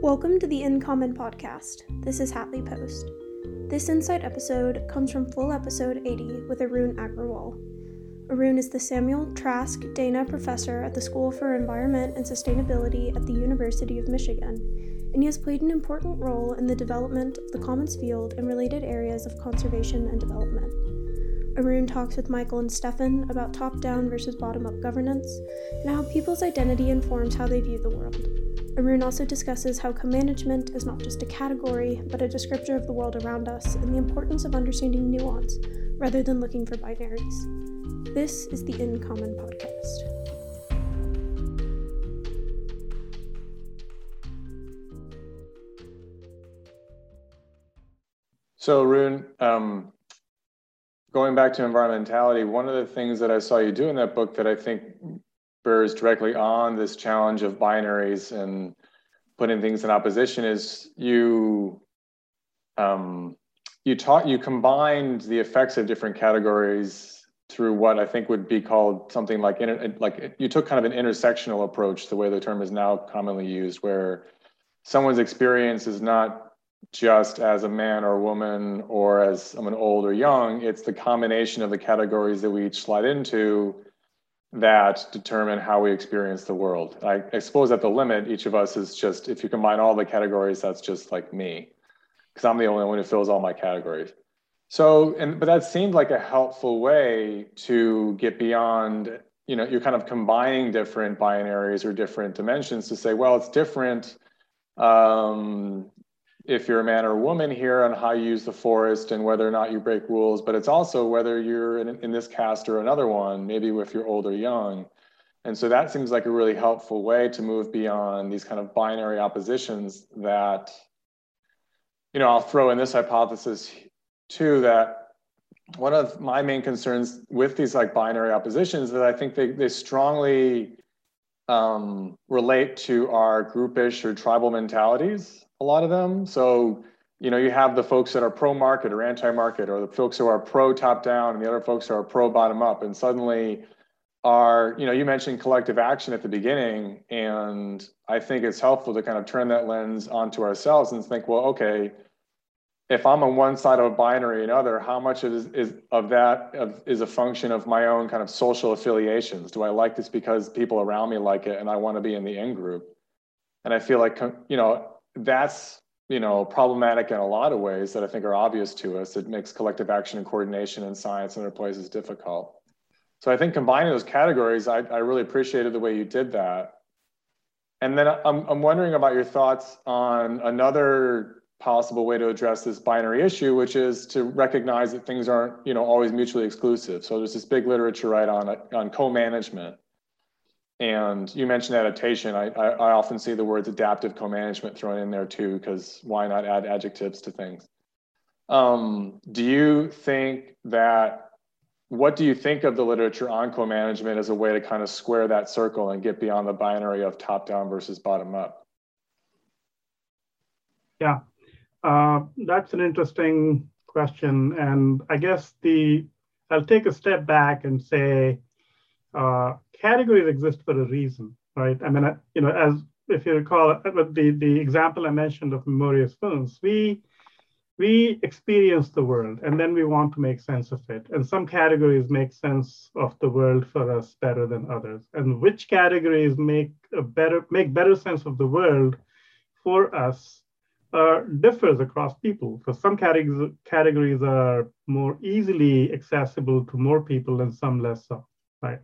Welcome to the In Common podcast. This is Hatley Post. This Insight episode comes from full episode 80 with Arun Agrawal. Arun is the Samuel Trask Dana Professor at the School for Environment and Sustainability at the University of Michigan, and he has played an important role in the development of the Commons field and related areas of conservation and development. Arun talks with Michael and Stefan about top down versus bottom up governance and how people's identity informs how they view the world. Arun also discusses how co management is not just a category, but a descriptor of the world around us and the importance of understanding nuance rather than looking for binaries. This is the In Common podcast. So, Arun, um, going back to environmentality, one of the things that I saw you do in that book that I think bears directly on this challenge of binaries and putting things in opposition is you um, you taught you combined the effects of different categories through what I think would be called something like inter, like you took kind of an intersectional approach, the way the term is now commonly used, where someone's experience is not just as a man or a woman or as someone old or young. It's the combination of the categories that we each slide into that determine how we experience the world. I, I, suppose at the limit, each of us is just, if you combine all the categories, that's just like me, because I'm the only one who fills all my categories. So, and but that seemed like a helpful way to get beyond, you know, you're kind of combining different binaries or different dimensions to say, well, it's different um, if you're a man or a woman here on how you use the forest and whether or not you break rules, but it's also whether you're in, in this caste or another one, maybe if you're old or young. And so that seems like a really helpful way to move beyond these kind of binary oppositions that, you know, I'll throw in this hypothesis too, that one of my main concerns with these like binary oppositions that I think they, they strongly um, relate to our groupish or tribal mentalities a lot of them. So, you know, you have the folks that are pro market or anti market, or the folks who are pro top down, and the other folks who are pro bottom up. And suddenly, are you know, you mentioned collective action at the beginning, and I think it's helpful to kind of turn that lens onto ourselves and think, well, okay, if I'm on one side of a binary and other, how much is, is of that of, is a function of my own kind of social affiliations? Do I like this because people around me like it and I want to be in the in group? And I feel like, you know, that's you know problematic in a lot of ways that I think are obvious to us. It makes collective action and coordination in science and other places difficult. So I think combining those categories, I, I really appreciated the way you did that. And then I'm, I'm wondering about your thoughts on another possible way to address this binary issue, which is to recognize that things aren't, you know, always mutually exclusive. So there's this big literature, right, on on co-management, and you mentioned adaptation. I, I, I often see the words adaptive co-management thrown in there too, because why not add adjectives to things? Um, do you think that, what do you think of the literature on co-management as a way to kind of square that circle and get beyond the binary of top down versus bottom up? Yeah, uh, that's an interesting question. And I guess the, I'll take a step back and say, uh, categories exist for a reason, right? I mean, you know, as if you recall the, the example I mentioned of Memorial films, we we experience the world and then we want to make sense of it. And some categories make sense of the world for us better than others. And which categories make a better make better sense of the world for us uh, differs across people. For some categories, categories are more easily accessible to more people and some less so, right?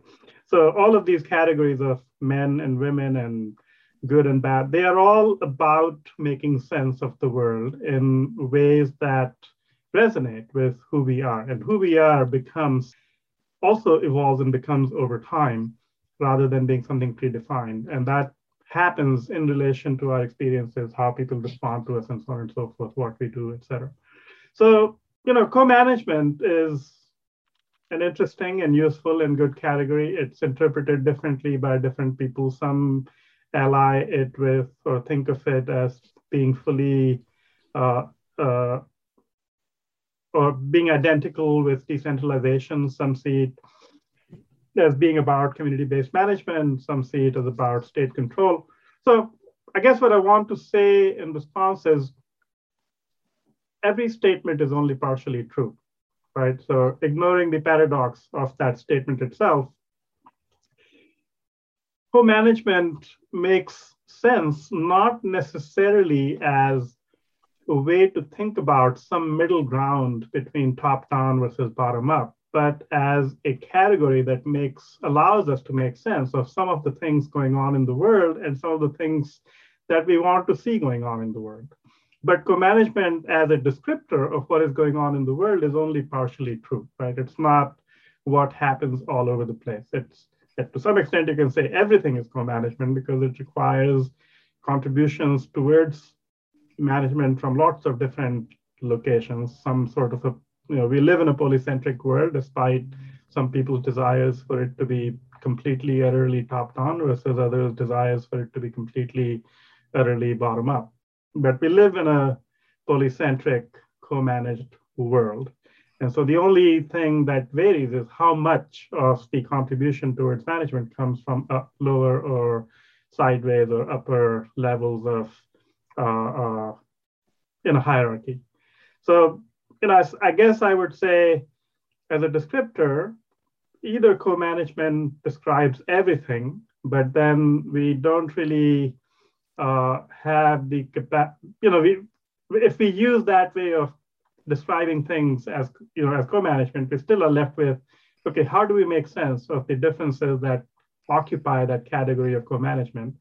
So all of these categories of men and women and good and bad, they are all about making sense of the world in ways that resonate with who we are. And who we are becomes also evolves and becomes over time rather than being something predefined. And that happens in relation to our experiences, how people respond to us, and so on and so forth, what we do, et cetera. So, you know, co-management is an interesting and useful and good category. It's interpreted differently by different people. Some ally it with or think of it as being fully uh, uh, or being identical with decentralization. Some see it as being about community-based management. Some see it as about state control. So I guess what I want to say in response is every statement is only partially true, right? So ignoring the paradox of that statement itself, co-management makes sense not necessarily as a way to think about some middle ground between top down versus bottom up, but as a category that makes allows us to make sense of some of the things going on in the world and some of the things that we want to see going on in the world. But co-management as a descriptor of what is going on in the world is only partially true, right? It's not what happens all over the place. It's to some extent you can say everything is co-management because it requires contributions towards management from lots of different locations, some sort of a, you know, we live in a polycentric world despite some people's desires for it to be completely utterly top down versus others' desires for it to be completely utterly bottom up. But we live in a polycentric, co managed world. And so the only thing that varies is how much of the contribution towards management comes from up, lower or sideways or upper levels of uh, uh, in a hierarchy. So, you know, I guess I would say as a descriptor, either co-management describes everything, but then we don't really uh, have the capacity, you know, we, if we use that way of describing things as, you know, as co-management, we still are left with, okay, how do we make sense of the differences that occupy that category of co-management?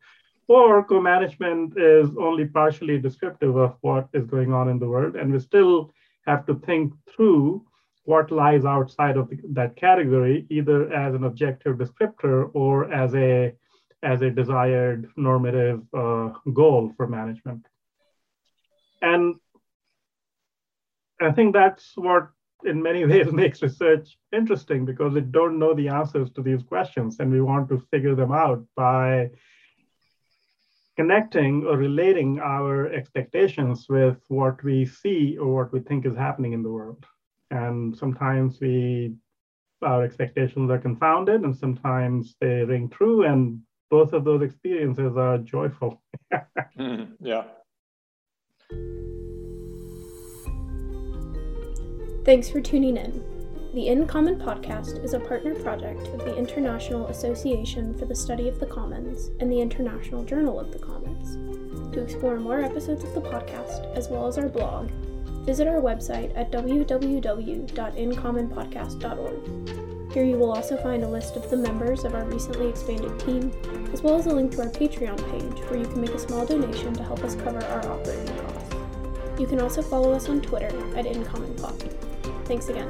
Or co-management is only partially descriptive of what is going on in the world, and we still have to think through what lies outside of the, that category, either as an objective descriptor or as a as a desired normative uh, goal for management. And I think that's what in many ways makes research interesting because we don't know the answers to these questions and we want to figure them out by connecting or relating our expectations with what we see or what we think is happening in the world. And sometimes we our expectations are confounded and sometimes they ring true and both of those experiences are joyful. mm, yeah. Thanks for tuning in. The In Common podcast is a partner project of the International Association for the Study of the Commons and the International Journal of the Commons. To explore more episodes of the podcast, as well as our blog, visit our website at www.incommonpodcast.org. Here you will also find a list of the members of our recently expanded team, as well as a link to our Patreon page where you can make a small donation to help us cover our operating costs. You can also follow us on Twitter at InCommonPod. Thanks again.